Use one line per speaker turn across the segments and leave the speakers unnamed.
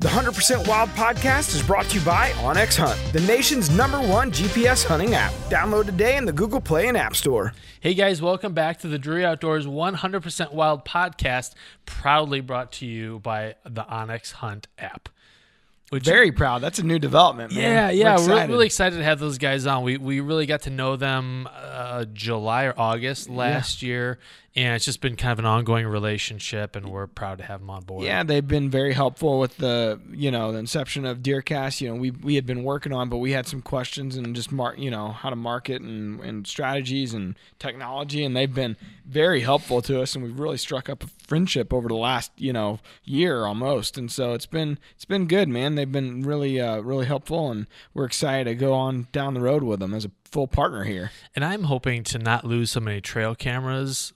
The 100% Wild podcast is brought to you by onX Hunt, the nation's number one GPS hunting app. Download today in the Google Play and App Store.
Hey guys, welcome back to the Drury Outdoors 100% Wild podcast, proudly brought to you by the onX Hunt app.
Which, Very proud. That's a new development. Man.
Yeah, yeah, we're, we're, really excited to have those guys on. We we really got to know them uh, July or August last yeah. year, and it's just been kind of an ongoing relationship and we're proud to have them on board.
Yeah they've been very helpful with the you know the inception of deercast. You know we, we had been working on but we had some questions and just mark you know how to market and, and strategies and technology and they've been very helpful to us and we've really struck up a friendship over the last you know year almost. And so it's been it's been good man. They've been really uh, really helpful and we're excited to go on down the road with them as a full partner here.
And i'm hoping to not lose so many trail cameras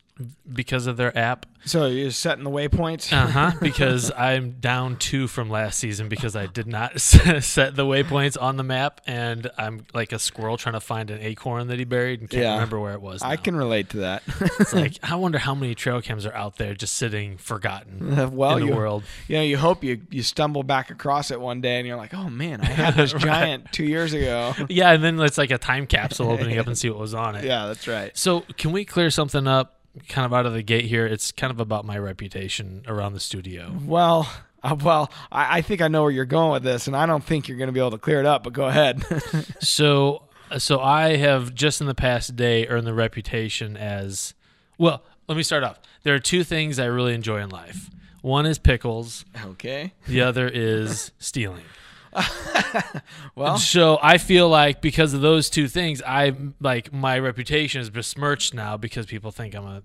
because of their app.
So you're setting the waypoints?
uh huh. Because I'm down two from last season because I did not set the waypoints on the map, and I'm like a squirrel trying to find an acorn that he buried and can't yeah. remember where it was. Now.
I can relate to that.
it's like I wonder how many trail cams are out there just sitting forgotten well, in the
you,
world.
You know, you hope you you stumble back across it one day and you're like, oh man, I had this right. giant two years ago.
Yeah, and then it's like a time capsule opening up and see what was on it.
Yeah, that's right.
So can we clear something up? Kind of out of the gate here, it's kind of about my reputation around the studio.
Well, uh, well, I, I, think I know where you're going with this, and I don't think you're going to be able to clear it up. But go ahead.
so, so I have just in the past day earned the reputation as well. Let me start off. There are two things I really enjoy in life. One is pickles.
Okay.
The other is stealing.
well,
so I feel like because of those two things, I like my reputation is besmirched now because people think I'm a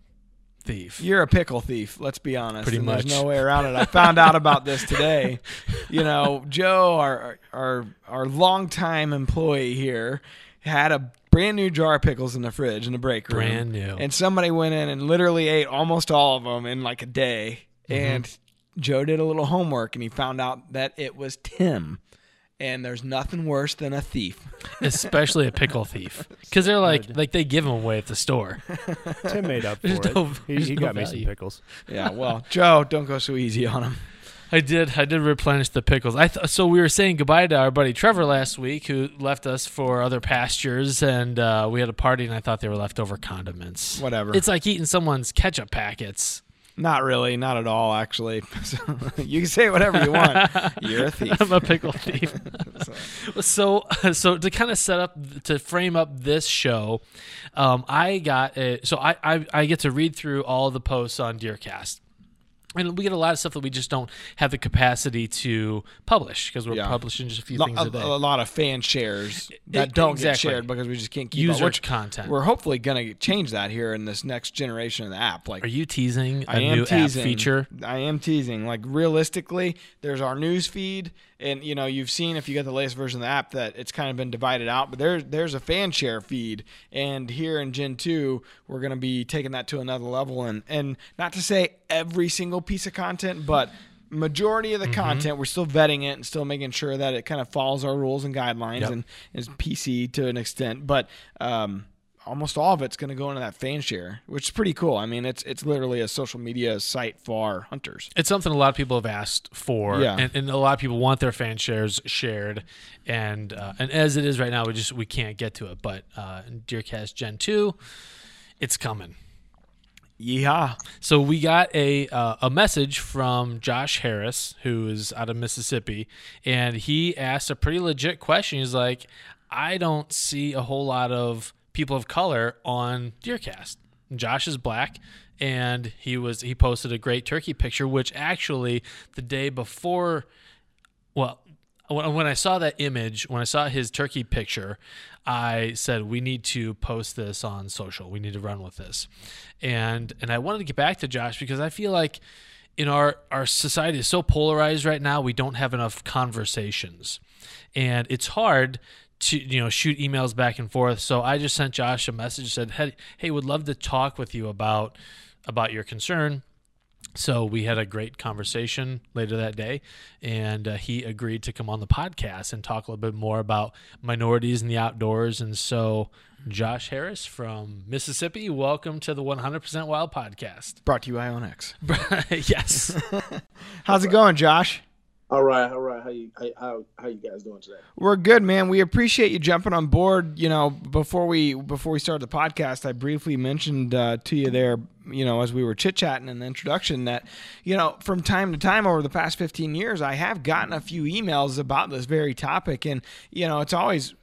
thief.
You're a pickle thief. Let's be honest.
Pretty much.
There's no way around it. I found out about this today. You know, Joe, our our our longtime employee here, had a brand new jar of pickles in the fridge in the break room.
Brand new.
And somebody went in and literally ate almost all of them in like a day. Mm-hmm. And Joe did a little homework and he found out that it was Tim and there's nothing worse than a thief,
especially a pickle thief, because they're like like they give them away at the store.
Tim made up for there's it. No, he, he no got value. me some pickles.
Yeah, well, Joe, don't go so easy on him.
I did. I did replenish the pickles. I th- so we were saying goodbye to our buddy Trevor last week, who left us for other pastures, and uh, we had a party, and I thought they were leftover condiments.
Whatever.
It's like eating someone's ketchup packets.
Not really, not at all. Actually, you can say whatever you want. You're a thief.
I'm a pickle thief. so, so to kind of set up to frame up this show, um, I got a, so I, I I get to read through all the posts on Deercast and we get a lot of stuff that we just don't have the capacity to publish because we're yeah. publishing just a few things a, a, day. A
lot of fan shares that it, don't exactly. get shared because we just can't keep
user content.
We're hopefully going to change that here in this next generation of the app. Like,
are you teasing a I am new teasing, app feature?
I am teasing. Like, realistically, there's our news feed and you know you've seen if you get the latest version of the app that it's kind of been divided out but there's there's a fan share feed and here in gen 2 we're going to be taking that to another level and and not to say every single piece of content but majority of the mm-hmm. content we're still vetting it and still making sure that it kind of follows our rules and guidelines yep. and is pc to an extent but um almost all of it's going to go into that fan share, which is pretty cool. I mean, it's it's literally a social media site for hunters.
It's something a lot of people have asked for, yeah. and, and a lot of people want their fan shares shared. And uh, and as it is right now, we just we can't get to it. But uh, Deercast Gen two, it's coming.
Yeah.
So we got a uh, a message from Josh Harris, who is out of Mississippi, and he asked a pretty legit question. He's like, I don't see a whole lot of people of color on Deercast. Josh is black and he was he posted a great turkey picture which actually the day before well when I saw that image, when I saw his turkey picture, I said we need to post this on social. We need to run with this. And and I wanted to get back to Josh because I feel like in our our society is so polarized right now, we don't have enough conversations. And it's hard to you know shoot emails back and forth. So I just sent Josh a message said, "Hey, hey, would love to talk with you about about your concern." So we had a great conversation later that day, and uh, he agreed to come on the podcast and talk a little bit more about minorities in the outdoors. And so, Josh Harris from Mississippi, welcome to the 100% Wild podcast.
Brought to you by OnX.
yes.
How's it going, Josh?
All right, all right. How you how how you guys doing today?
We're good, man. We appreciate you jumping on board. You know, before we before we started the podcast, I briefly mentioned uh, to you there, you know, as we were chit chatting in the introduction, that you know, from time to time over the past fifteen years, I have gotten a few emails about this very topic, and you know, it's always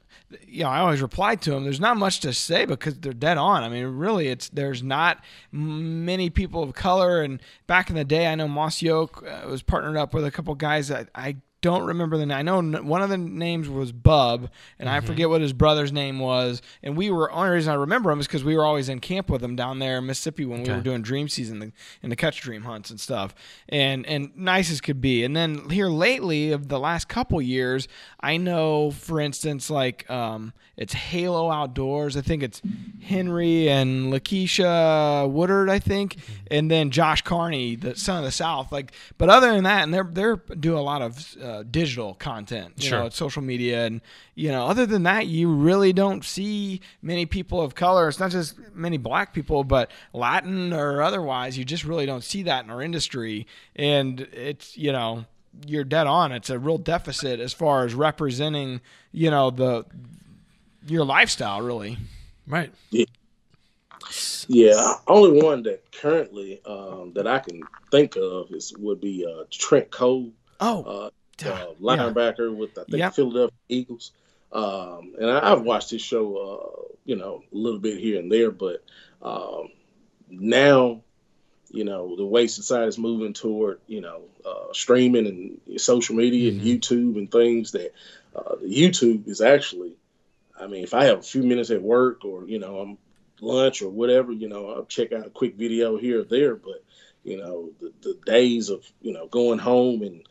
you know, I always reply to them. There's not much to say because they're dead on. I mean, really, it's there's not many people of color. And back in the day, I know Mossy Oak uh, was partnered up with a couple guys that I don't remember the name. I know one of the names was Bub, and mm-hmm. I forget what his brother's name was. And we were only reason I remember him is because we were always in camp with him down there in Mississippi when okay. we were doing dream season and the, catch dream hunts and stuff. And and nice as could be. And then here lately, of the last couple years, I know, for instance, like um, it's Halo Outdoors. I think it's Henry and Lakeisha Woodard. I think, mm-hmm. and then Josh Carney, the son of the South. Like, but other than that, and they're they're do a lot of uh, digital content, you sure. know, social media, and you know, other than that, you really don't see many people of color. It's not just many black people, but Latin or otherwise. You just really don't see that in our industry, and it's you know, you're dead on. It's a real deficit as far as representing, you know, the your lifestyle, really.
Right.
Yeah. Yeah, only one that currently um, that I can think of is would be uh, Trent Cole.
Oh,
uh, uh, linebacker yeah. with I think yep. Philadelphia Eagles. Um, and I, have watched his show, uh, you know, a little bit here and there, but um, now, you know, the way society is moving toward, you know, uh, streaming and social media mm-hmm. and YouTube and things that uh, YouTube is actually, I mean, if I have a few minutes at work or you know I'm lunch or whatever, you know, I'll check out a quick video here or there, but you know, the, the days of you know going home and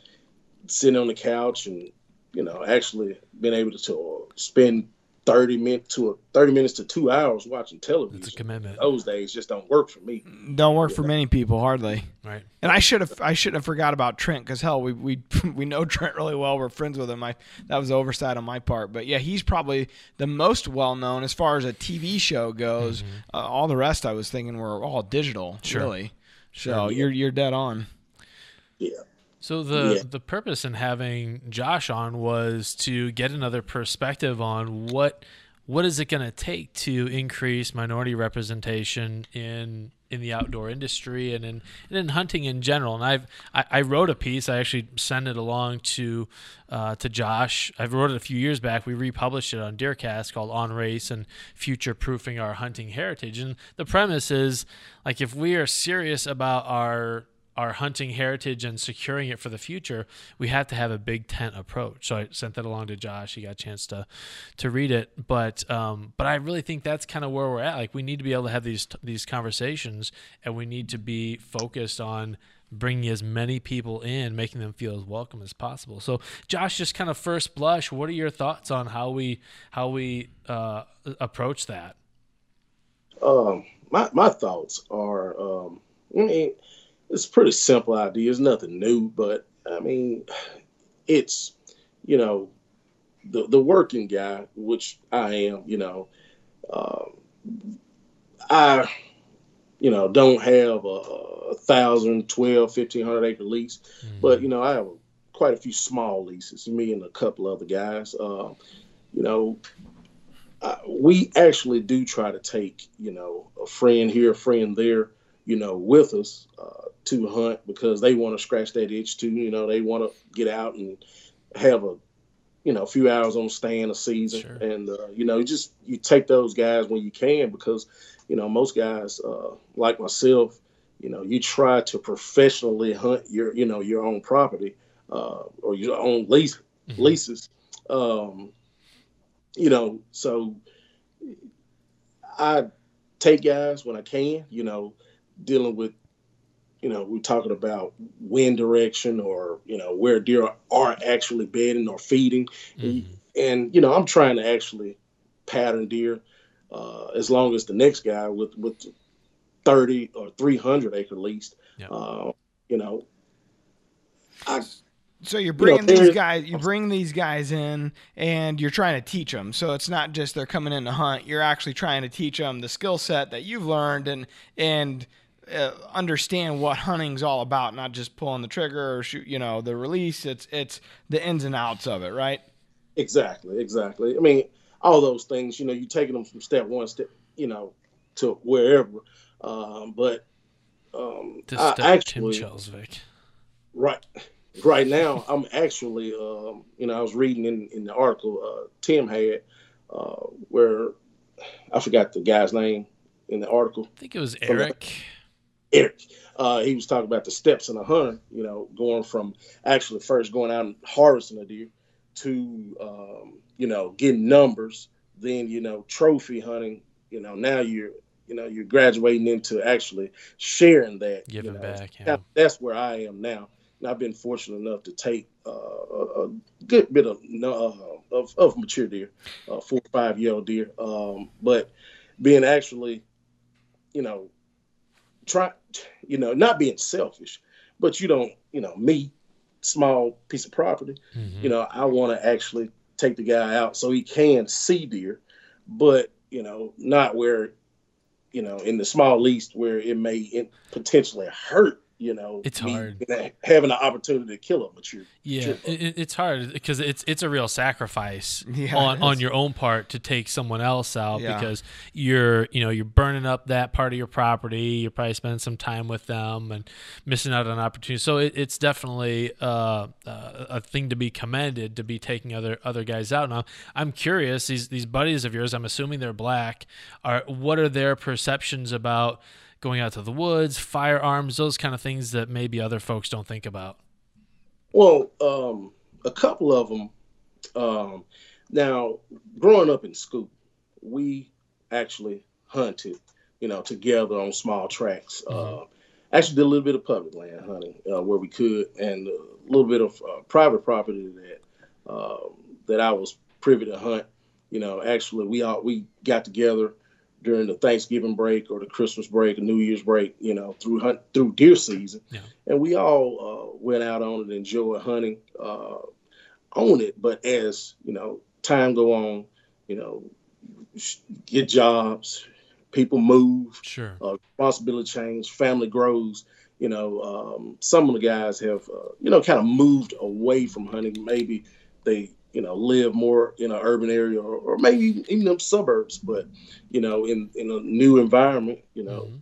sitting on the couch and you know actually being able to, to spend 30 minutes to a 30 minutes to two hours watching television.
It's a commitment.
Those days just don't work for me.
Don't work for many people, hardly.
Right.
And I should have I shouldn't have forgot about Trent because hell, we we we know Trent really well. We're friends with him. I that was oversight on my part, but yeah, he's probably the most well known as far as a TV show goes. Mm-hmm. Uh, all the rest, I was thinking, were all digital, sure. really. So sure. you're you're dead on.
Yeah.
So the yeah. the purpose in having Josh on was to get another perspective on what what is it going to take to increase minority representation in in the outdoor industry and in and in hunting in general. And I've I, I wrote a piece. I actually sent it along to uh, to Josh. I wrote it a few years back. We republished it on DeerCast called "On Race and Future Proofing Our Hunting Heritage." And the premise is like if we are serious about our our hunting heritage and securing it for the future, we have to have a big tent approach. So I sent that along to Josh. He got a chance to to read it, but um, but I really think that's kind of where we're at. Like we need to be able to have these these conversations, and we need to be focused on bringing as many people in, making them feel as welcome as possible. So, Josh, just kind of first blush, what are your thoughts on how we how we uh, approach that?
Um, my my thoughts are, um, I mean, it's a pretty simple idea. It's nothing new, but I mean, it's you know, the the working guy, which I am. You know, um, I you know don't have a, a thousand, twelve, fifteen hundred acre lease, mm-hmm. but you know I have quite a few small leases. Me and a couple other guys. Uh, you know, uh, we actually do try to take you know a friend here, a friend there, you know, with us. Uh, to hunt because they want to scratch that itch too. You know, they want to get out and have a you know a few hours on stand a season, sure. and uh, you know, just you take those guys when you can because you know most guys uh, like myself, you know, you try to professionally hunt your you know your own property uh, or your own lease mm-hmm. leases. Um, you know, so I take guys when I can. You know, dealing with you know, we're talking about wind direction or, you know, where deer are actually bedding or feeding. Mm-hmm. And, you know, I'm trying to actually pattern deer uh, as long as the next guy with, with 30 or 300 acre lease, yep. uh, you know, I,
so you're bringing you know, these guys, you bring these guys in, and you're trying to teach them. So it's not just they're coming in to hunt. You're actually trying to teach them the skill set that you've learned, and and uh, understand what hunting's all about, not just pulling the trigger or shoot, you know, the release. It's it's the ins and outs of it, right?
Exactly, exactly. I mean, all those things. You know, you taking them from step one, step, you know, to wherever. Um, but um, I actually, right, right now, I'm actually, um, you know, I was reading in, in the article uh, Tim had uh, where I forgot the guy's name in the article.
I think it was Eric.
Eric. Uh, he was talking about the steps in a hunt, you know, going from actually first going out and harvesting a deer to, um, you know, getting numbers, then, you know, trophy hunting, you know, now you're, you know, you're graduating into actually sharing that.
Giving
you
know. back. Yeah.
That's where I am now. And I've been fortunate enough to take uh, a, good bit of, uh, of, of mature deer, uh, four or five year old deer. Um, but being actually, you know, try, you know, not being selfish, but you don't, you know, me, small piece of property, mm-hmm. you know, I want to actually take the guy out so he can see deer, but you know, not where, you know, in the small least where it may potentially hurt you know,
it's hard
having the opportunity to kill a mature.
Yeah, it, it's hard because it's it's a real sacrifice yeah, on, on your own part to take someone else out yeah. because you're you know you're burning up that part of your property. You're probably spending some time with them and missing out on opportunities. So it, it's definitely uh, uh, a thing to be commended to be taking other other guys out. Now I'm curious these these buddies of yours. I'm assuming they're black. Are what are their perceptions about? Going out to the woods, firearms, those kind of things that maybe other folks don't think about?
Well, um, a couple of them. Um, now, growing up in school, we actually hunted, you know, together on small tracks. Mm-hmm. Uh, actually, did a little bit of public land hunting uh, where we could, and a little bit of uh, private property that um, that I was privy to hunt. You know, actually, we all we got together during the Thanksgiving break or the Christmas break or New Year's break, you know, through hunt through deer season. Yeah. And we all uh, went out on it, and enjoyed hunting, uh, on it. But as you know, time go on, you know, get jobs, people move,
sure,
uh, responsibility change, family grows. You know, um, some of the guys have, uh, you know, kind of moved away from hunting. Maybe they you know live more in an urban area or, or maybe even them suburbs but you know in in a new environment you know mm-hmm.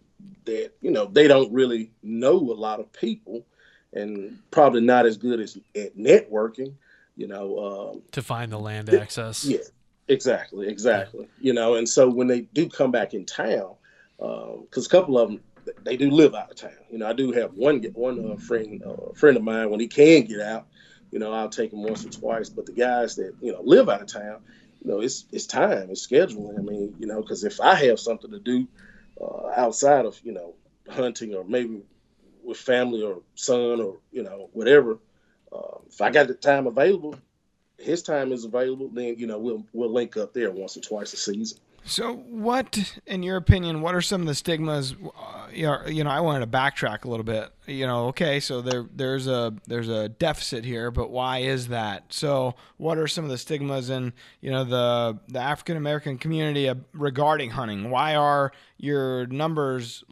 that you know they don't really know a lot of people and probably not as good as at networking you know um,
to find the land access.
Yeah. Exactly exactly. Yeah. you know and so when they do come back in town because um, a couple of them they do live out of town. You know i do have one one uh, friend uh, friend of mine when he can get out you know, I'll take them once or twice. But the guys that you know live out of town, you know, it's it's time, it's scheduling. I mean, you know, because if I have something to do uh, outside of you know hunting or maybe with family or son or you know whatever, uh, if I got the time available, his time is available, then you know we'll we'll link up there once or twice a season.
So, what, in your opinion, what are some of the stigmas? Uh, you, know, you know, I wanted to backtrack a little bit. You know, okay, so there, there's a there's a deficit here, but why is that? So, what are some of the stigmas in you know the the African American community regarding hunting? Why are your numbers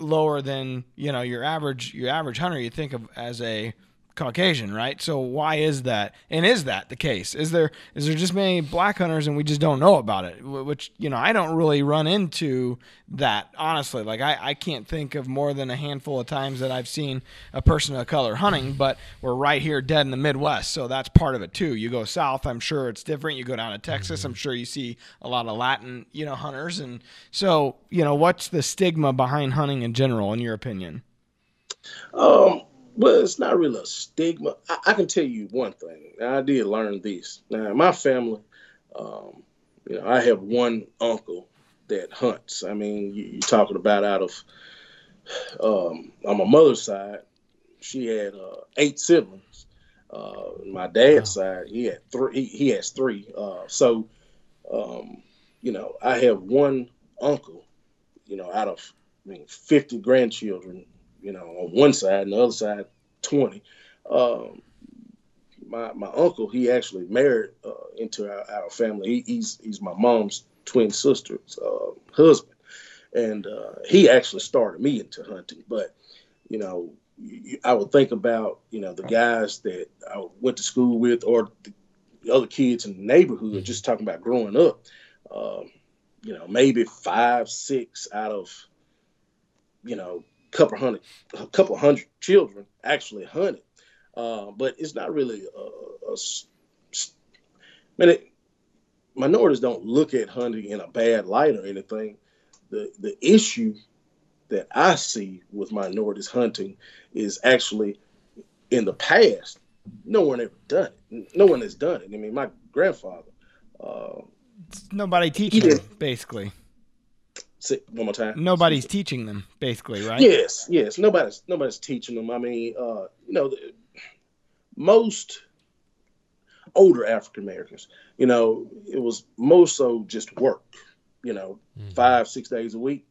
lower than you know your average your average hunter? You think of as a Caucasian, right? So why is that? And is that the case? Is there is there just many black hunters and we just don't know about it? Which you know I don't really run into that honestly. Like I, I can't think of more than a handful of times that I've seen a person of color hunting. But we're right here, dead in the Midwest, so that's part of it too. You go south, I'm sure it's different. You go down to Texas, I'm sure you see a lot of Latin you know hunters, and so you know what's the stigma behind hunting in general, in your opinion?
Um well, it's not really a stigma. I, I, can tell you one thing. I did learn this. Now, my family, um, you know, I have one uncle that hunts. I mean, you, are talking about out of um, on my mother's side, she had uh, eight siblings. Uh, my dad's side, he had three. He, he has three. Uh, so, um, you know, I have one uncle. You know, out of I mean, fifty grandchildren you know, on one side, and the other side, 20. Um, my my uncle, he actually married uh, into our, our family. He, he's he's my mom's twin sister's uh, husband, and uh, he actually started me into hunting. But you know, I would think about you know the guys that I went to school with, or the other kids in the neighborhood, mm-hmm. just talking about growing up. Um, you know, maybe five, six out of you know, couple hundred, a couple hundred children actually hunted. Uh, but it's not really a, a, I mean, it, minorities don't look at hunting in a bad light or anything. The the issue that I see with minorities hunting is actually in the past, no one ever done it. No one has done it. I mean, my grandfather. Uh,
nobody teaching them, basically.
Say one more time.
Nobody's teaching them, basically, right?
Yes, yes. Nobody's nobody's teaching them. I mean, uh, you know, most older African Americans, you know, it was most so just work. You know, mm-hmm. five six days a week.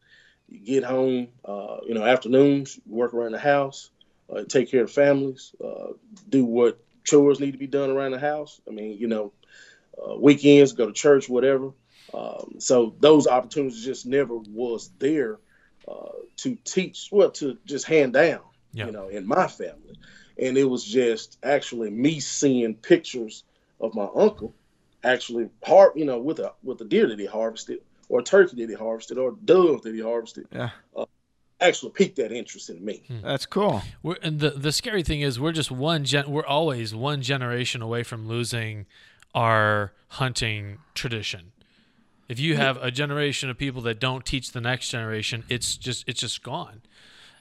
You get home, uh, you know, afternoons, work around the house, uh, take care of families, uh, do what chores need to be done around the house. I mean, you know, uh, weekends, go to church, whatever. Um, so those opportunities just never was there uh, to teach, well, to just hand down, yeah. you know, in my family. And it was just actually me seeing pictures of my uncle actually har- you know, with a with a deer that he harvested, or a turkey that he harvested, or a dove that he harvested.
Yeah.
Uh, actually piqued that interest in me.
Hmm. That's cool.
We're, and the the scary thing is we're just one gen. We're always one generation away from losing our hunting tradition. If you have a generation of people that don't teach the next generation, it's just it's just gone.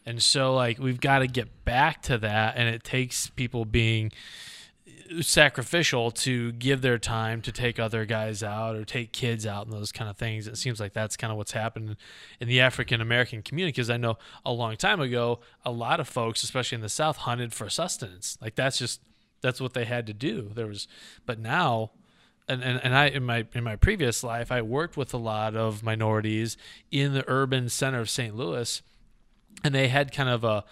And so like we've got to get back to that and it takes people being sacrificial to give their time to take other guys out or take kids out and those kind of things. It seems like that's kind of what's happened in the African American community because I know a long time ago a lot of folks, especially in the South, hunted for sustenance. Like that's just that's what they had to do. There was, but now and, and, and I in my in my previous life I worked with a lot of minorities in the urban center of St. Louis, and they had kind of a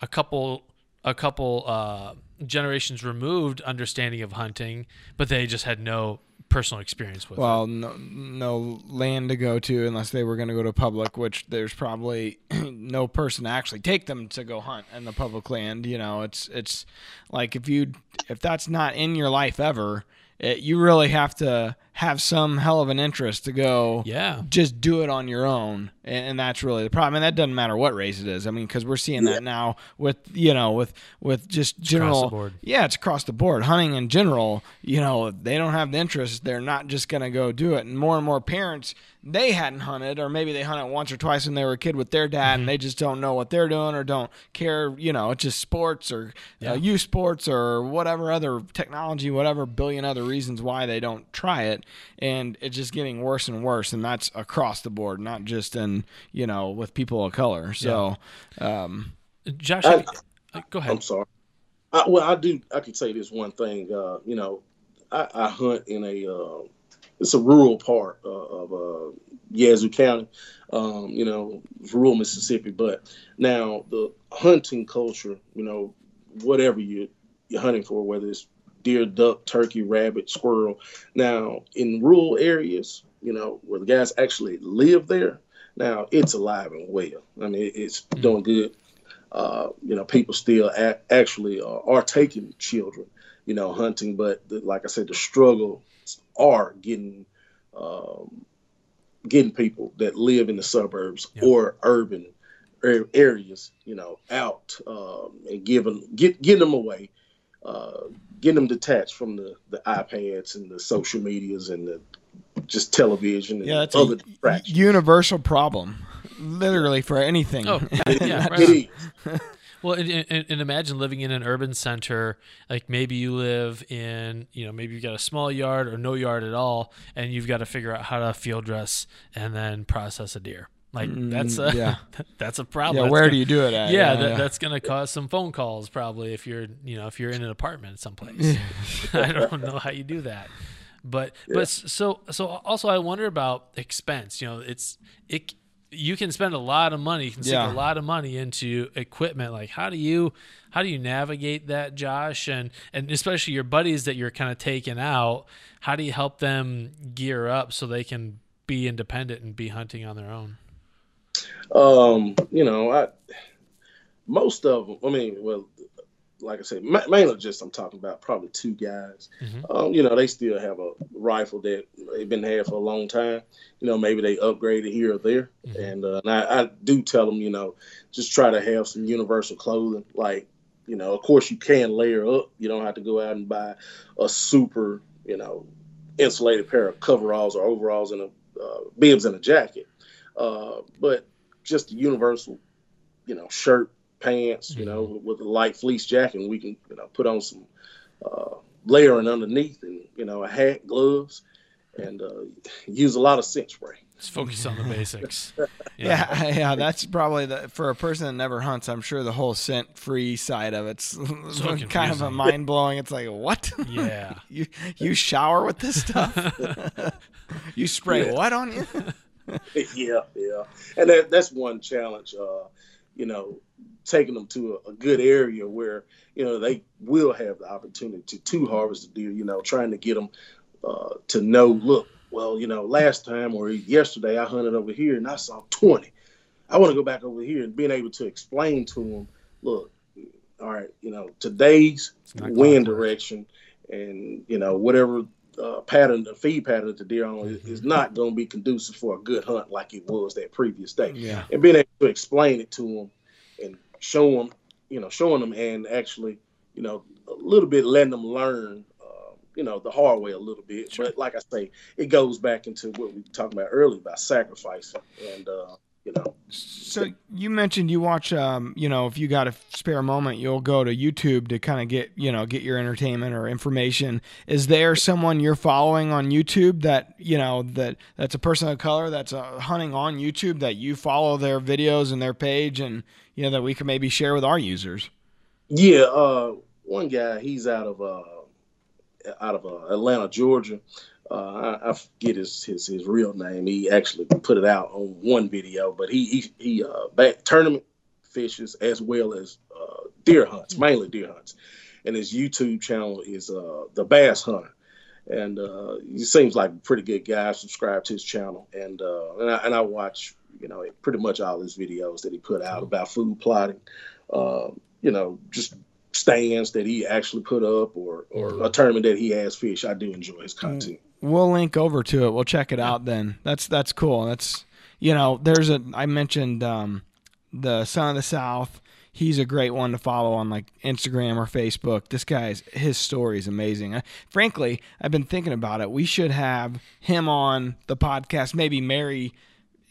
a couple a couple uh, generations removed understanding of hunting, but they just had no personal experience with
well,
it.
no, no land to go to unless they were going to go to public, which there's probably no person to actually take them to go hunt in the public land. You know, it's it's like if you if that's not in your life ever, it, you really have to have some hell of an interest to go
yeah.
just do it on your own and, and that's really the problem. And that doesn't matter what race it is. I mean because we're seeing that now with you know with with just general yeah it's across the board. Hunting in general you know they don't have the interest. They're not just going to go do it. And more and more parents they hadn't hunted, or maybe they hunted once or twice when they were a kid with their dad, mm-hmm. and they just don't know what they're doing or don't care. You know, it's just sports or uh, yeah. uh, youth sports or whatever other technology, whatever billion other reasons why they don't try it, and it's just getting worse and worse, and that's across the board, not just in you know with people of color. So, yeah. um,
Josh, I, uh, go ahead.
I'm sorry. I, well, I do. I could say this one thing. Uh, you know, I, I hunt in a uh, it's a rural part uh, of uh, Yazoo County, um, you know, rural Mississippi. But now the hunting culture, you know, whatever you you're hunting for, whether it's deer, duck, turkey, rabbit, squirrel. Now in rural areas, you know, where the guys actually live there, now it's alive and well. I mean, it's mm-hmm. doing good. Uh, you know, people still a- actually uh, are taking children, you know, hunting. But the, like I said, the struggle are getting um, getting people that live in the suburbs or urban areas, you know, out um, and giving get getting them away, uh, getting them detached from the the iPads and the social medias and the just television and
yeah, that's other a universal problem, literally for anything.
Oh, yeah, right. Well, and, and, and, imagine living in an urban center. Like maybe you live in, you know, maybe you've got a small yard or no yard at all, and you've got to figure out how to field dress and then process a deer. Like mm, that's a yeah. that's a problem.
Yeah, where do you do it
at? Yeah, yeah, that, yeah. that's going to cause some phone calls probably if you're you know if you're in an apartment someplace. I don't know how you do that, but but so so also I wonder about expense. You know, it's it you can spend a lot of money, you can sink a lot of money into equipment. Like how do you how do you navigate that, Josh? And and especially your buddies that you're kind of taking out, how do you help them gear up so they can be independent and be hunting on their own?
Um, you know, I most of them. I mean, well, like I said, mainly just I'm talking about probably two guys. Mm-hmm. Um, you know, they still have a rifle that they've been had for a long time. You know, maybe they upgraded here or there, mm-hmm. and, uh, and I, I, do tell them, you know, just try to have some universal clothing. Like, you know, of course you can layer up. You don't have to go out and buy a super, you know, insulated pair of coveralls or overalls and a uh, bibs and a jacket. Uh, but just a universal, you know, shirt, pants, you know, mm-hmm. with a light fleece jacket, and we can, you know, put on some uh, layering underneath, and you know, a hat, gloves, and uh, use a lot of scent spray.
Let's focus on the basics.
Yeah. yeah, yeah, that's probably the for a person that never hunts. I'm sure the whole scent free side of it's so kind of a mind blowing. It's like what?
Yeah,
you you shower with this stuff? you spray yeah. what on you?
yeah, yeah, and that, that's one challenge. Uh, you know, taking them to a, a, good area where you know they will have the opportunity to, to harvest the deer. You know, trying to get them uh, to know, look, well, you know, last time or yesterday I hunted over here and I saw 20. I want to go back over here and being able to explain to them, look, all right, you know, today's wind direction and you know whatever uh, pattern, the feed pattern to deer on mm-hmm. is not going to be conducive for a good hunt like it was that previous day.
Yeah.
And being able to explain it to them and show them, you know, showing them and actually, you know, a little bit letting them learn, uh, you know, the hard way a little bit. Sure. But like I say, it goes back into what we talking about earlier about sacrificing and, uh, you know.
So you mentioned you watch, um, you know, if you got a spare moment, you'll go to YouTube to kind of get, you know, get your entertainment or information. Is there someone you're following on YouTube that, you know, that that's a person of color that's uh, hunting on YouTube that you follow their videos and their page and, you know, that we can maybe share with our users?
Yeah, uh, one guy, he's out of uh, out of uh, Atlanta, Georgia uh, I, I, forget his, his his real name. He actually put it out on one video, but he he, he uh, back tournament fishes as well as uh, deer hunts, mainly deer hunts, and his YouTube channel is uh, the Bass Hunter, and uh, he seems like a pretty good guy. I subscribe to his channel, and uh, and I, and I watch you know pretty much all his videos that he put out about food plotting, uh, you know just stands that he actually put up or or a tournament that he has fish. I do enjoy his content
we'll link over to it. We'll check it out then. That's that's cool. That's you know, there's a I mentioned um, the Son of the South. He's a great one to follow on like Instagram or Facebook. This guy's his story is amazing. I, frankly, I've been thinking about it. We should have him on the podcast. Maybe marry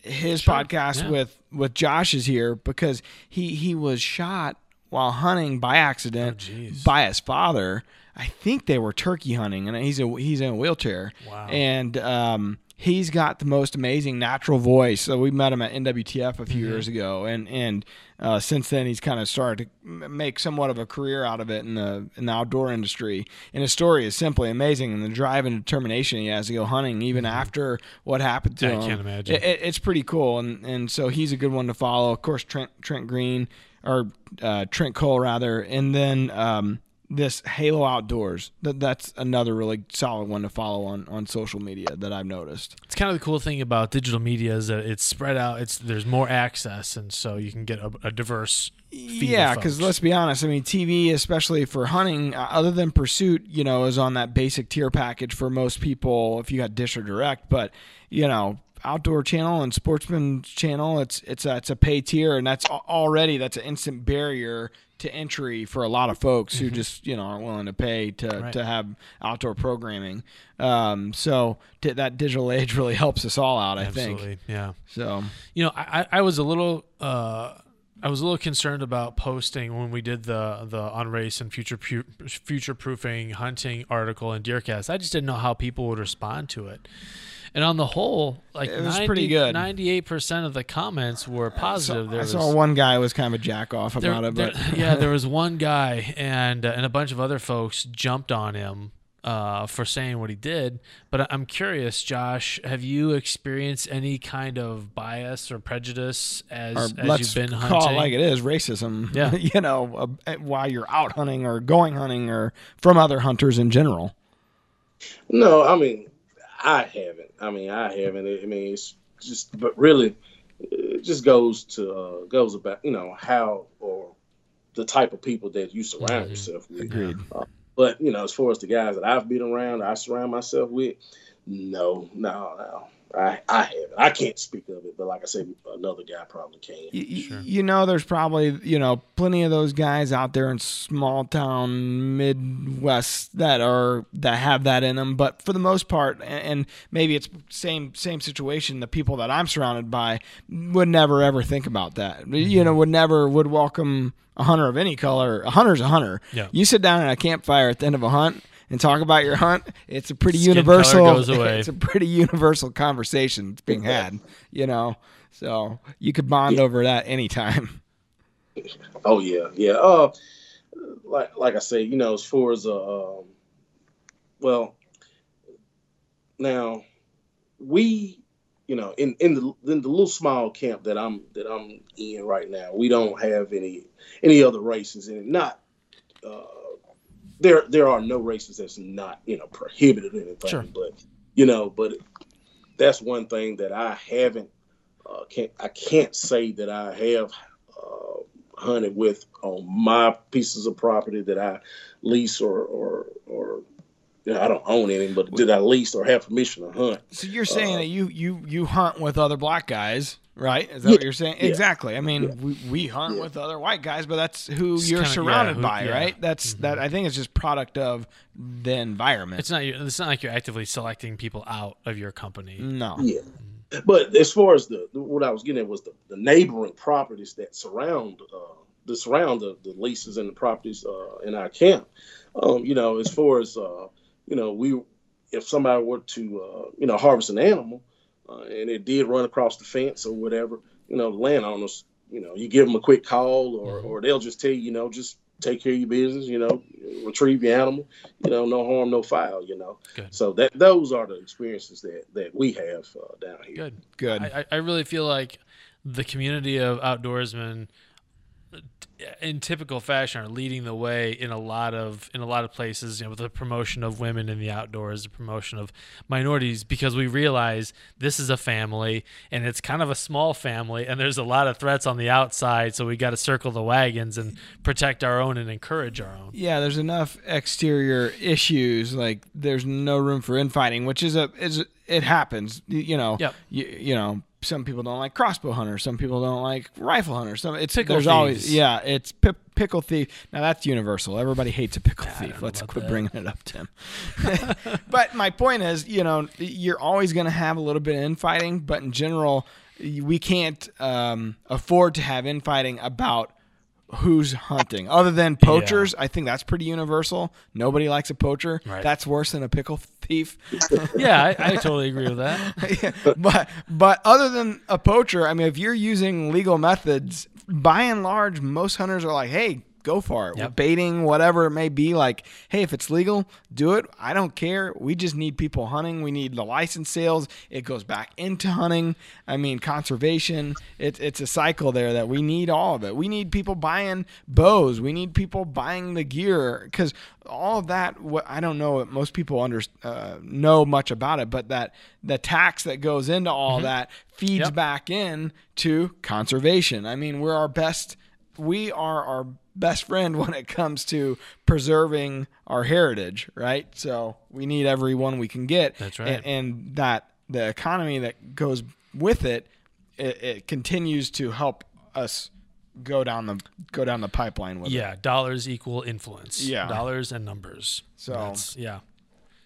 his sure. podcast yeah. with with Josh is here because he he was shot while hunting by accident oh, by his father I think they were turkey hunting, and he's a he's in a wheelchair.
Wow.
And um, he's got the most amazing natural voice. So we met him at NWTF a few mm-hmm. years ago, and and uh, since then he's kind of started to make somewhat of a career out of it in the in the outdoor industry. And his story is simply amazing, and the drive and determination he has to go hunting even mm-hmm. after what happened to
yeah,
him.
I can't imagine.
It, it, it's pretty cool, and and so he's a good one to follow. Of course, Trent Trent Green or uh, Trent Cole rather, and then. Um, this Halo Outdoors. That that's another really solid one to follow on on social media that I've noticed.
It's kind of the cool thing about digital media is that it's spread out. It's there's more access, and so you can get a, a diverse.
yeah, because let's be honest. I mean, TV, especially for hunting, uh, other than Pursuit, you know, is on that basic tier package for most people if you got Dish or Direct. But you know, outdoor channel and sportsman channel it's it's a, it's a pay tier and that's already that's an instant barrier to entry for a lot of folks who mm-hmm. just you know aren't willing to pay to right. to have outdoor programming. Um, so t- that digital age really helps us all out. I
Absolutely.
think.
Yeah.
So
you know, I I was a little. Uh, I was a little concerned about posting when we did the the on race and future future proofing hunting article in Deercast. I just didn't know how people would respond to it. And on the whole, like
it was 90, pretty good.
Ninety-eight percent of the comments were positive.
I saw, there I saw one guy was kind of a jack off about
there,
it,
but yeah, there was one guy and uh, and a bunch of other folks jumped on him uh, for saying what he did. But I'm curious, Josh, have you experienced any kind of bias or prejudice as, or as you've been hunting?
Call it like it is racism.
Yeah,
you know, uh, while you're out hunting or going hunting or from other hunters in general.
No, I mean I haven't. I mean, I haven't. I mean, it's just, but really, it just goes to uh, goes about you know how or the type of people that you surround mm-hmm. yourself with.
Agreed. Uh,
but you know, as far as the guys that I've been around, I surround myself with, no, no, no. I, I haven't. I can't speak of it, but like I said, another guy probably can.
You, sure. you know, there's probably you know plenty of those guys out there in small town Midwest that are that have that in them. But for the most part, and maybe it's same same situation. The people that I'm surrounded by would never ever think about that. Mm-hmm. You know, would never would welcome a hunter of any color. A hunter's a hunter.
Yeah.
You sit down at a campfire at the end of a hunt and talk about your hunt, it's a pretty Skin universal. It's a pretty universal conversation that's being had. You know, so you could bond yeah. over that anytime.
Oh yeah, yeah. Uh, like like I say, you know, as far as uh, um, well, now we, you know, in in the in the little small camp that I'm that I'm in right now, we don't have any any other races in it. Not. Uh, there there are no races that's not you know prohibited or anything. Sure. But you know, but that's one thing that I haven't uh, can't I can't say that I have uh, hunted with on my pieces of property that I lease or or or I don't own any, but did I lease or have permission to hunt?
So you're saying uh, that you you you hunt with other black guys right? Is that yeah, what you're saying? Yeah. Exactly. I mean, yeah. we, we hunt with other white guys, but that's who it's you're kinda, surrounded who, by, right? That's mm-hmm. that. I think it's just product of the environment.
It's not. It's not like you're actively selecting people out of your company.
No.
Yeah. But as far as the what I was getting at was the, the neighboring properties that surround uh, the surround the, the leases and the properties uh, in our camp. Um, you know, as far as uh, you know, we if somebody were to uh, you know harvest an animal, uh, and it did run across the fence or whatever, you know, the landowners, you know, you give them a quick call or, mm-hmm. or they'll just tell you, you know, just take care of your business, you know, retrieve your animal, you know, no harm, no foul, you know. Good. So that those are the experiences that that we have uh, down here.
Good,
good.
I, I really feel like the community of outdoorsmen in typical fashion are leading the way in a lot of in a lot of places you know with the promotion of women in the outdoors the promotion of minorities because we realize this is a family and it's kind of a small family and there's a lot of threats on the outside so we got to circle the wagons and protect our own and encourage our own
yeah there's enough exterior issues like there's no room for infighting which is a is it happens you know
yep.
you, you know some people don't like crossbow hunters. Some people don't like rifle hunters. Some it's
pickle
there's
thieves.
always yeah. It's p- pickle thief. Now that's universal. Everybody hates a pickle thief. Let's quit that. bringing it up, Tim. but my point is, you know, you're always going to have a little bit of infighting, but in general, we can't um, afford to have infighting about who's hunting. Other than poachers, yeah. I think that's pretty universal. Nobody likes a poacher. Right. That's worse than a pickle thief.
yeah, I, I, totally agree with that.
yeah, but but other than a poacher, I mean, if you're using legal methods, by and large, most hunters are like, "Hey, go for it. Yep. Baiting, whatever it may be. Like, hey, if it's legal, do it. I don't care. We just need people hunting. We need the license sales. It goes back into hunting. I mean, conservation. It's it's a cycle there that we need all of it. We need people buying bows. We need people buying the gear because all of that. What I don't know. Most people under uh, know much about it, but that the tax that goes into all mm-hmm. that feeds yep. back in to conservation. I mean, we're our best we are our best friend when it comes to preserving our heritage, right? So we need every one we can get.
That's right.
And, and that the economy that goes with it, it, it, continues to help us go down the go down the pipeline with
yeah,
it.
dollars equal influence.
Yeah,
dollars and numbers.
So
That's, yeah.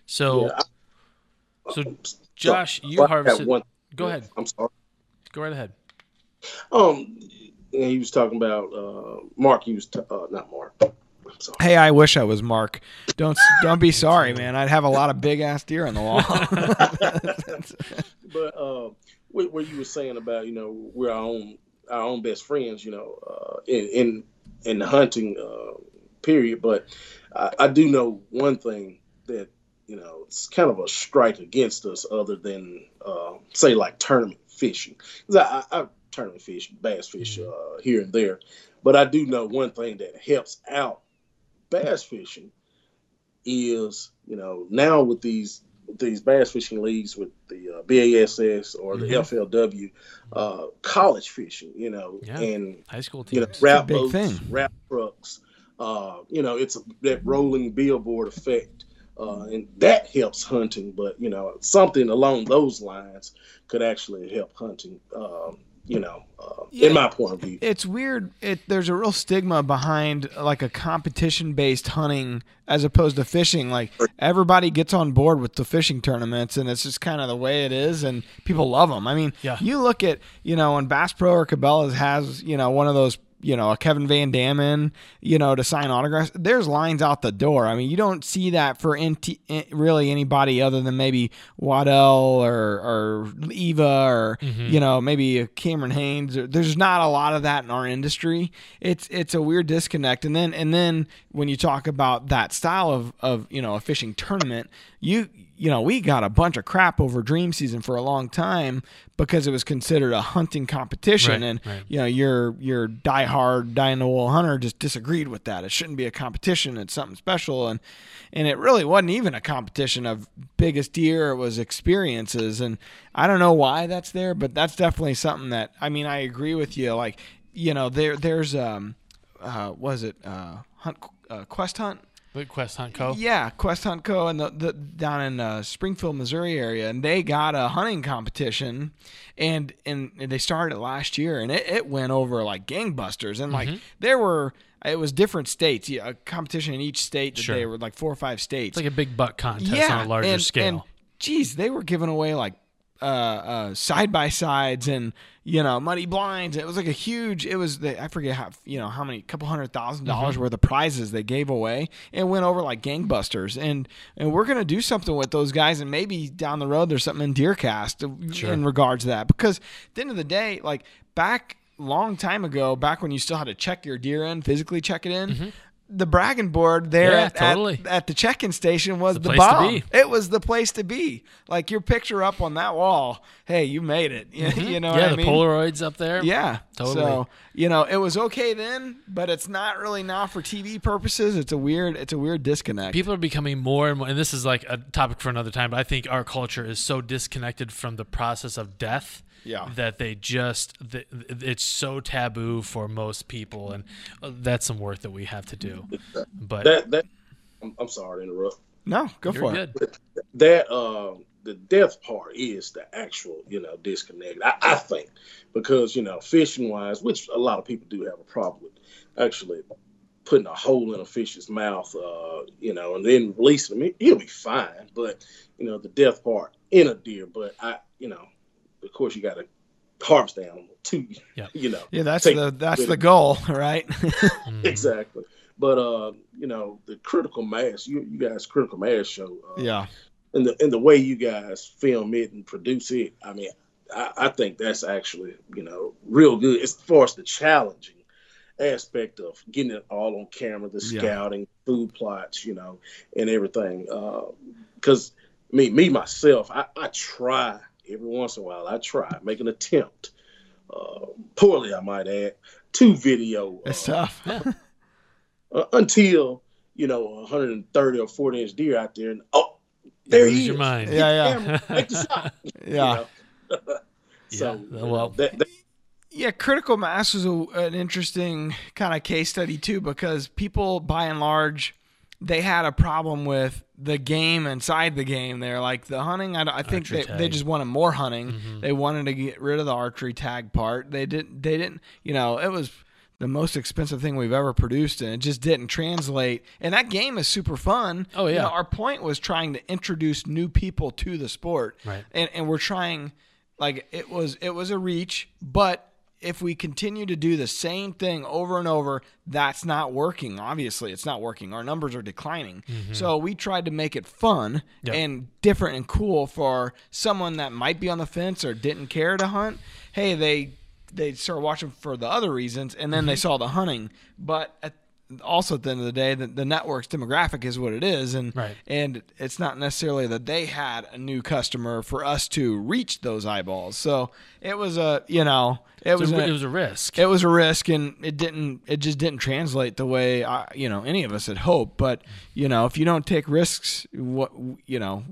So yeah. so Josh, you harvested. One,
go
ahead.
I'm sorry.
Go right ahead.
Um, and he was talking about uh, Mark. He was t- uh, not Mark.
Hey, I wish I was Mark. Don't don't be sorry, man. I'd have a lot of big ass deer on the wall.
but uh, what, what, you were saying about you know we're our own our own best friends, you know, uh, in in in the hunting uh, period. But I, I do know one thing that you know it's kind of a strike against us, other than uh, say like tournament fishing. I, I, tournament fish, bass fish mm-hmm. uh, here and there. But I do know one thing that helps out bass fishing is, you know, now with these these bass fishing leagues with the uh, BASS or the mm-hmm. FLW, uh, college fishing, you know,
yeah.
and
high school
teams. You know, wrap boats, thing. wrap trucks. Uh, you know, it's a, that rolling billboard effect, uh, and that helps hunting. But you know, something along those lines could actually help hunting. Um, you know, uh, yeah, in my point of view.
It's weird. It there's a real stigma behind like a competition based hunting as opposed to fishing. Like everybody gets on board with the fishing tournaments, and it's just kind of the way it is, and people love them. I mean,
yeah.
you look at you know when Bass Pro or Cabela's has you know one of those you know, a Kevin Van Dam you know, to sign autographs. There's lines out the door. I mean, you don't see that for NT, really anybody other than maybe Waddell or, or Eva or, mm-hmm. you know, maybe Cameron Hanes. There's not a lot of that in our industry. It's, it's a weird disconnect. And then, and then when you talk about that style of, of, you know, a fishing tournament, you, you know, we got a bunch of crap over dream season for a long time because it was considered a hunting competition.
Right,
and,
right.
you know, your, your diehard dyno hunter just disagreed with that. It shouldn't be a competition. It's something special. And, and it really wasn't even a competition of biggest deer. It was experiences. And I don't know why that's there, but that's definitely something that, I mean, I agree with you. Like, you know, there, there's, um, uh, was it, uh, hunt, uh, quest hunt?
Quest Hunt Co.
Yeah, Quest Hunt Co. and the, the down in uh, Springfield, Missouri area, and they got a hunting competition, and and they started it last year, and it, it went over like gangbusters, and like mm-hmm. there were it was different states, yeah, a competition in each state. That sure. They were like four or five states.
It's like a big buck contest yeah, on a larger
and,
scale.
And, geez, they were giving away like side by sides and you know muddy blinds. It was like a huge. It was the I forget how you know how many couple hundred thousand dollars mm-hmm. worth of prizes they gave away and went over like gangbusters. And and we're gonna do something with those guys and maybe down the road there's something in Deercast
sure.
in regards to that because at the end of the day, like back long time ago, back when you still had to check your deer in, physically check it in. Mm-hmm the bragging board there
yeah,
at,
totally.
at, at, the check-in station was
the,
the bomb. It was the place to be. Like your picture up on that wall. Hey, you made it. Mm-hmm. you know
yeah,
the
mean? Polaroids up there.
Yeah,
totally.
So you know it was okay then, but it's not really now for TV purposes. It's a weird. It's a weird disconnect.
People are becoming more and more, and this is like a topic for another time. But I think our culture is so disconnected from the process of death
yeah.
that they just it's so taboo for most people and uh, that's some work that we have to do but
that that i'm, I'm sorry to interrupt
no go
You're
for
good.
it
that uh the death part is the actual you know disconnect I, I think because you know fishing wise which a lot of people do have a problem with actually putting a hole in a fish's mouth, uh, you know, and then releasing him, he'll be fine. But you know, the death part in a deer. But I, you know, of course, you got to harvest the animal too.
Yeah.
You know.
Yeah, that's the that's the goal, right?
Mm-hmm. exactly. But uh, you know, the critical mass, you you guys critical mass show. Uh,
yeah.
And the and the way you guys film it and produce it, I mean, I, I think that's actually you know real good as far as the challenging aspect of getting it all on camera, the scouting, yeah. food plots, you know, and everything. Because uh, me, me myself, I, I try every once in a while I try, make an attempt, uh, poorly I might add, to video.
It's uh, tough.
uh, until you know 130 or 40 inch deer out there, and oh, there he is.
Your mind.
Yeah, yeah.
make the shot.
yeah.
so
yeah. well.
That, that,
yeah, critical mass is a, an interesting kind of case study too, because people, by and large, they had a problem with the game inside the game there. Like the hunting, I, I think they, they just wanted more hunting. Mm-hmm. They wanted to get rid of the archery tag part. They didn't. They didn't. You know, it was the most expensive thing we've ever produced, and it just didn't translate. And that game is super fun.
Oh yeah.
You know, our point was trying to introduce new people to the sport,
right?
And and we're trying, like it was it was a reach, but if we continue to do the same thing over and over, that's not working. Obviously, it's not working. Our numbers are declining. Mm-hmm. So we tried to make it fun yep. and different and cool for someone that might be on the fence or didn't care to hunt. Hey, they they started watching for the other reasons, and then mm-hmm. they saw the hunting. But at also at the end of the day, the, the network's demographic is what it is, and
right.
and it's not necessarily that they had a new customer for us to reach those eyeballs. So it was a you know it was
a,
a,
it was a risk.
It was a risk, and it didn't it just didn't translate the way I, you know any of us had hoped. But you know if you don't take risks, what you know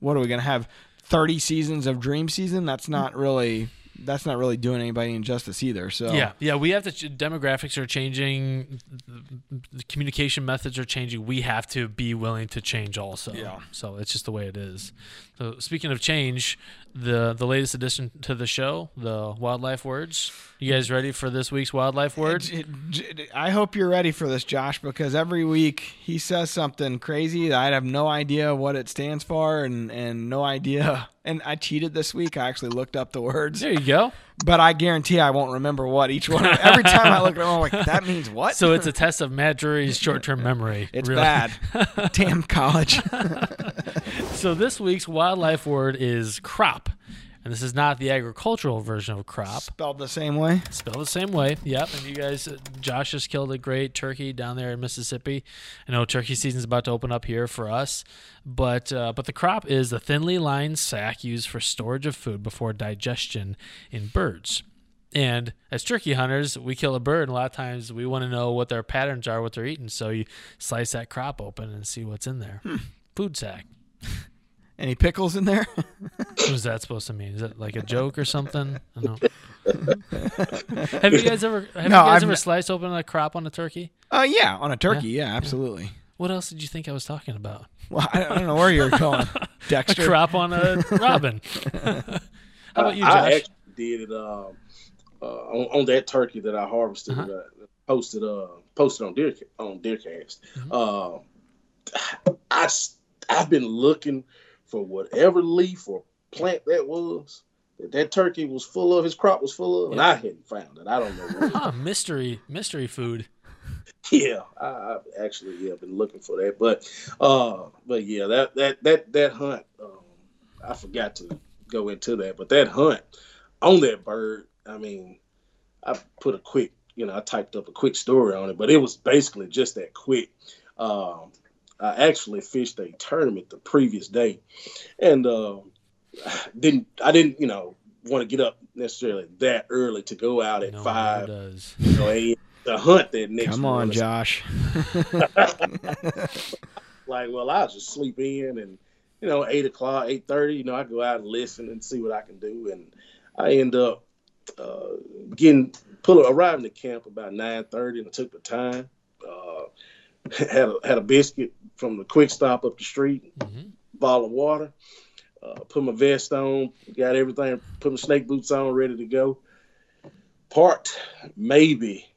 what are we gonna have? Thirty seasons of dream season? That's not really that's not really doing anybody injustice either. So
yeah, yeah, we have to. Demographics are changing, the communication methods are changing. We have to be willing to change also.
Yeah.
So it's just the way it is. So speaking of change, the the latest addition to the show, the wildlife words. You guys ready for this week's wildlife words?
I hope you're ready for this, Josh, because every week he says something crazy that I have no idea what it stands for and and no idea. And I cheated this week. I actually looked up the words.
There you go.
But I guarantee I won't remember what each one. Every time I look at them, I'm like, that means what?
So it's a test of Matt Drury's short-term memory.
It's really. bad. Damn college.
so this week's wildlife word is crop. And this is not the agricultural version of crop.
Spelled the same way.
Spelled the same way. Yep. And you guys, uh, Josh just killed a great turkey down there in Mississippi. I know turkey season is about to open up here for us, but uh, but the crop is the thinly lined sac used for storage of food before digestion in birds. And as turkey hunters, we kill a bird, and a lot of times we want to know what their patterns are, what they're eating. So you slice that crop open and see what's in there. Hmm. Food sack.
Any pickles in there?
what is that supposed to mean? Is that like a joke or something? have you guys ever have no, you guys I've ever n- sliced open a crop on a turkey?
Uh yeah, on a turkey, yeah, yeah absolutely. Yeah.
What else did you think I was talking about?
Well, I, I don't know where you're going. Dexter.
A crop on a robin. How about you, Josh?
I actually did it uh, uh, on, on, that turkey that I harvested. Uh-huh. Uh, posted uh posted on Deer on Deercast. Mm-hmm. Uh, I I've been looking for whatever leaf or plant that was that that turkey was full of, his crop was full of, and I hadn't found it. I don't know.
huh, mystery, mystery food.
Yeah, I, have actually yeah been looking for that, but uh, but yeah, that that that that hunt, um, I forgot to go into that, but that hunt on that bird, I mean, I put a quick, you know, I typed up a quick story on it, but it was basically just that quick. Um, I actually fished a tournament the previous day, and uh, didn't I didn't you know want to get up necessarily that early to go out at no five, you know, a, to hunt that next.
Come on, Josh.
like, well, I'll just sleep in, and you know, eight o'clock, eight thirty. You know, I go out and listen and see what I can do, and I end up uh, getting pull arriving at camp about nine thirty, and I took the time. Uh, had a, had a biscuit from the quick stop up the street, mm-hmm. bottle of water, uh, put my vest on, got everything, put my snake boots on, ready to go. Parked maybe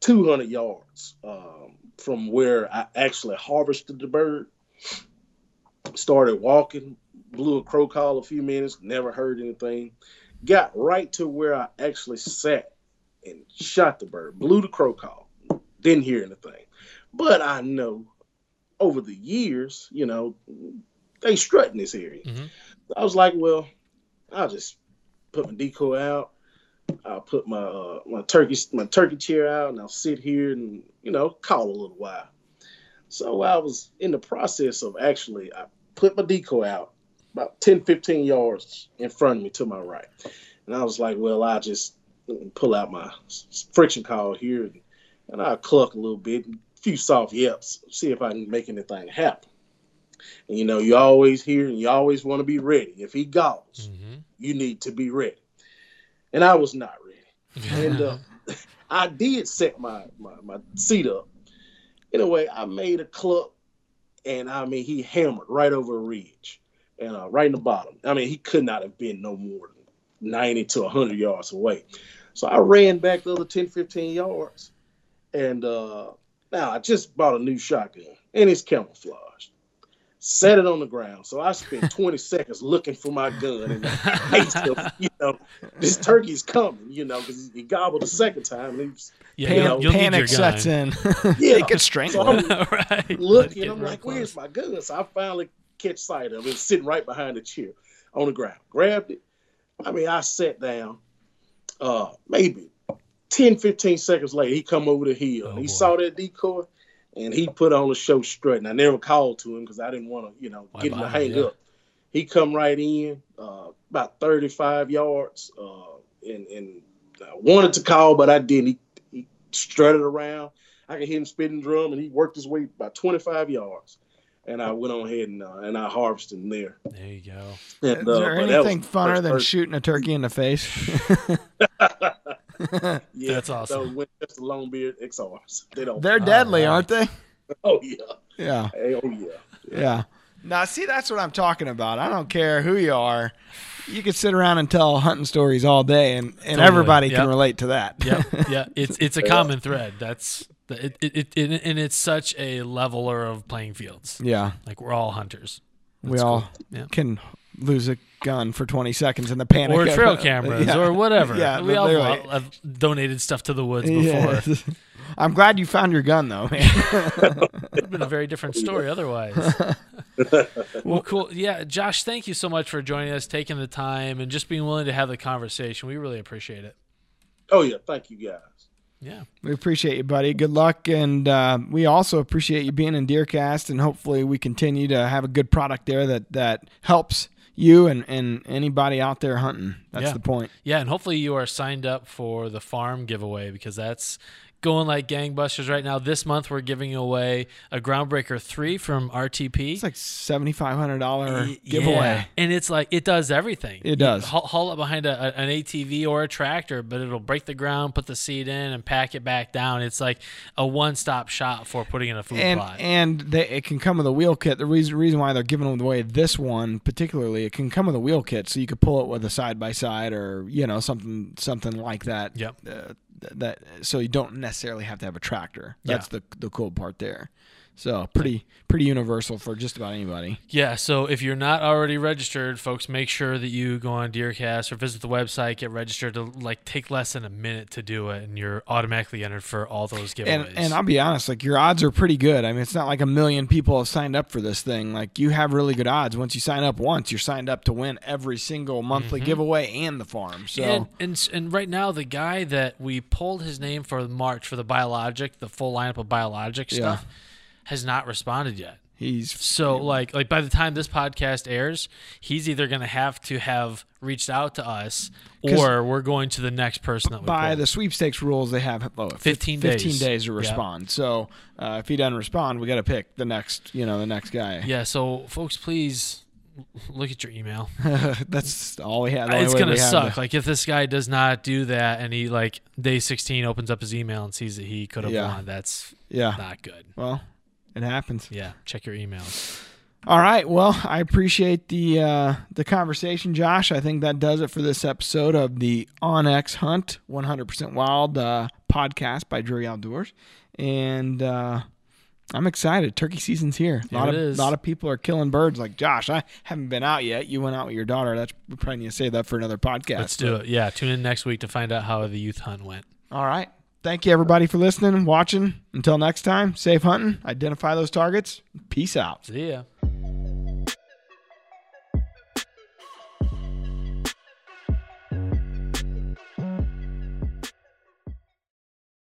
200 yards um, from where I actually harvested the bird. Started walking, blew a crow call a few minutes, never heard anything. Got right to where I actually sat and shot the bird, blew the crow call, didn't hear anything. But I know over the years, you know, they strut in this area. Mm-hmm. I was like, well, I'll just put my decoy out. I'll put my uh, my turkey my turkey chair out, and I'll sit here and you know call a little while. So I was in the process of actually I put my decoy out about 10, 15 yards in front of me to my right, and I was like, well, I just pull out my friction call here, and, and I cluck a little bit, and few soft yeps, see if I can make anything happen. And you know, you always hear and you always want to be ready. If he goes, mm-hmm. you need to be ready. And I was not ready. and uh, I did set my, my, my seat up. Anyway, I made a club, and I mean, he hammered right over a ridge and uh, right in the bottom. I mean, he could not have been no more than 90 to 100 yards away. So I ran back the other 10, 15 yards, and uh, now I just bought a new shotgun and it's camouflaged. Set it on the ground. So I spent 20 seconds looking for my gun and of, you know, this turkey's coming, you know, because he gobbled the second time. And he's,
yeah, you know, panic sets in. yeah, it gets strangled.
So I'm right. looking, I'm like, close. where's my gun? So I finally catch sight of it, sitting right behind the chair on the ground. Grabbed it. I mean, I sat down, uh, maybe 10, 15 seconds later, he come over the hill. Oh, he boy. saw that decoy, and he put on a show strut. And I never called to him because I didn't want to, you know, Why get him to hang yeah. up. He come right in, uh, about 35 yards, uh, and, and I wanted to call, but I didn't. He, he strutted around. I could hear him spitting drum, and he worked his way about 25 yards. and I went on ahead and uh, and I harvested them there.
There you go.
And, Is there anything funner than shooting a turkey in the face?
yeah,
that's awesome.
So Winchester Longbeard XRs. They don't.
They're oh, deadly, aren't they?
Oh yeah.
Yeah.
Hey, oh yeah.
Yeah. Now, see, that's what I'm talking about. I don't care who you are. You could sit around and tell hunting stories all day, and, and totally. everybody yep. can relate to that.
yeah, yeah. It's it's a common thread. That's it, it, it, it, and it's such a leveler of playing fields.
Yeah,
like we're all hunters.
That's we all cool. yeah. can lose a gun for 20 seconds in the panic
or trail cameras yeah. or whatever. Yeah, we all have donated stuff to the woods before. Yeah.
I'm glad you found your gun though, man.
It'd been a very different story otherwise. well, cool. Yeah, Josh, thank you so much for joining us, taking the time, and just being willing to have the conversation. We really appreciate it.
Oh yeah, thank you guys.
Yeah,
we appreciate you, buddy. Good luck, and uh, we also appreciate you being in DeerCast, and hopefully we continue to have a good product there that that helps you and, and anybody out there hunting. That's
yeah.
the point.
Yeah, and hopefully you are signed up for the farm giveaway because that's going like gangbusters right now. This month we're giving away a Groundbreaker three from RTP.
It's like seventy five hundred dollar giveaway, yeah.
and it's like it does everything.
It does.
haul, haul, it behind a, an ATV or a tractor, but it'll break the ground, put the seed in, and pack it back down. It's like a one stop shop for putting in a food
and,
plot.
And they, it can come with a wheel kit. The reason reason why they're giving away this one particularly, it can come with a wheel kit, so you could pull it with a side by side or you know something something like that.
Yep.
Uh, that so you don't necessarily have to have a tractor. That's yeah. the the cool part there. So pretty pretty universal for just about anybody.
Yeah. So if you're not already registered, folks, make sure that you go on DeerCast or visit the website, get registered. To like take less than a minute to do it, and you're automatically entered for all those giveaways.
And, and I'll be honest, like your odds are pretty good. I mean, it's not like a million people have signed up for this thing. Like you have really good odds. Once you sign up once, you're signed up to win every single monthly mm-hmm. giveaway and the farm. So
and, and and right now, the guy that we pulled his name for March for the biologic, the full lineup of biologic stuff. Yeah has not responded yet.
He's
so like like by the time this podcast airs, he's either going to have to have reached out to us or we're going to the next person that
by
pulled.
the sweepstakes rules they have oh,
15 days
15 days to respond. Yep. So, uh, if he doesn't respond, we got to pick the next, you know, the next guy.
Yeah, so folks please look at your email.
That's all we have.
It's gonna suck. To... Like if this guy does not do that, and he like day sixteen opens up his email and sees that he could have yeah. won, that's
yeah
not good.
Well, it happens.
Yeah, check your emails.
All right. Well, I appreciate the uh, the conversation, Josh. I think that does it for this episode of the onX Hunt 100% Wild uh, podcast by Drury Outdoors, and uh, I'm excited. Turkey season's here. A lot of a lot of people are killing birds. Like Josh, I haven't been out yet. You went out with your daughter. That's we probably need to save that for another podcast.
Let's do it. Yeah, tune in next week to find out how the youth hunt went.
All right. Thank you, everybody, for listening and watching. Until next time, safe hunting, identify those targets. Peace out.
See ya.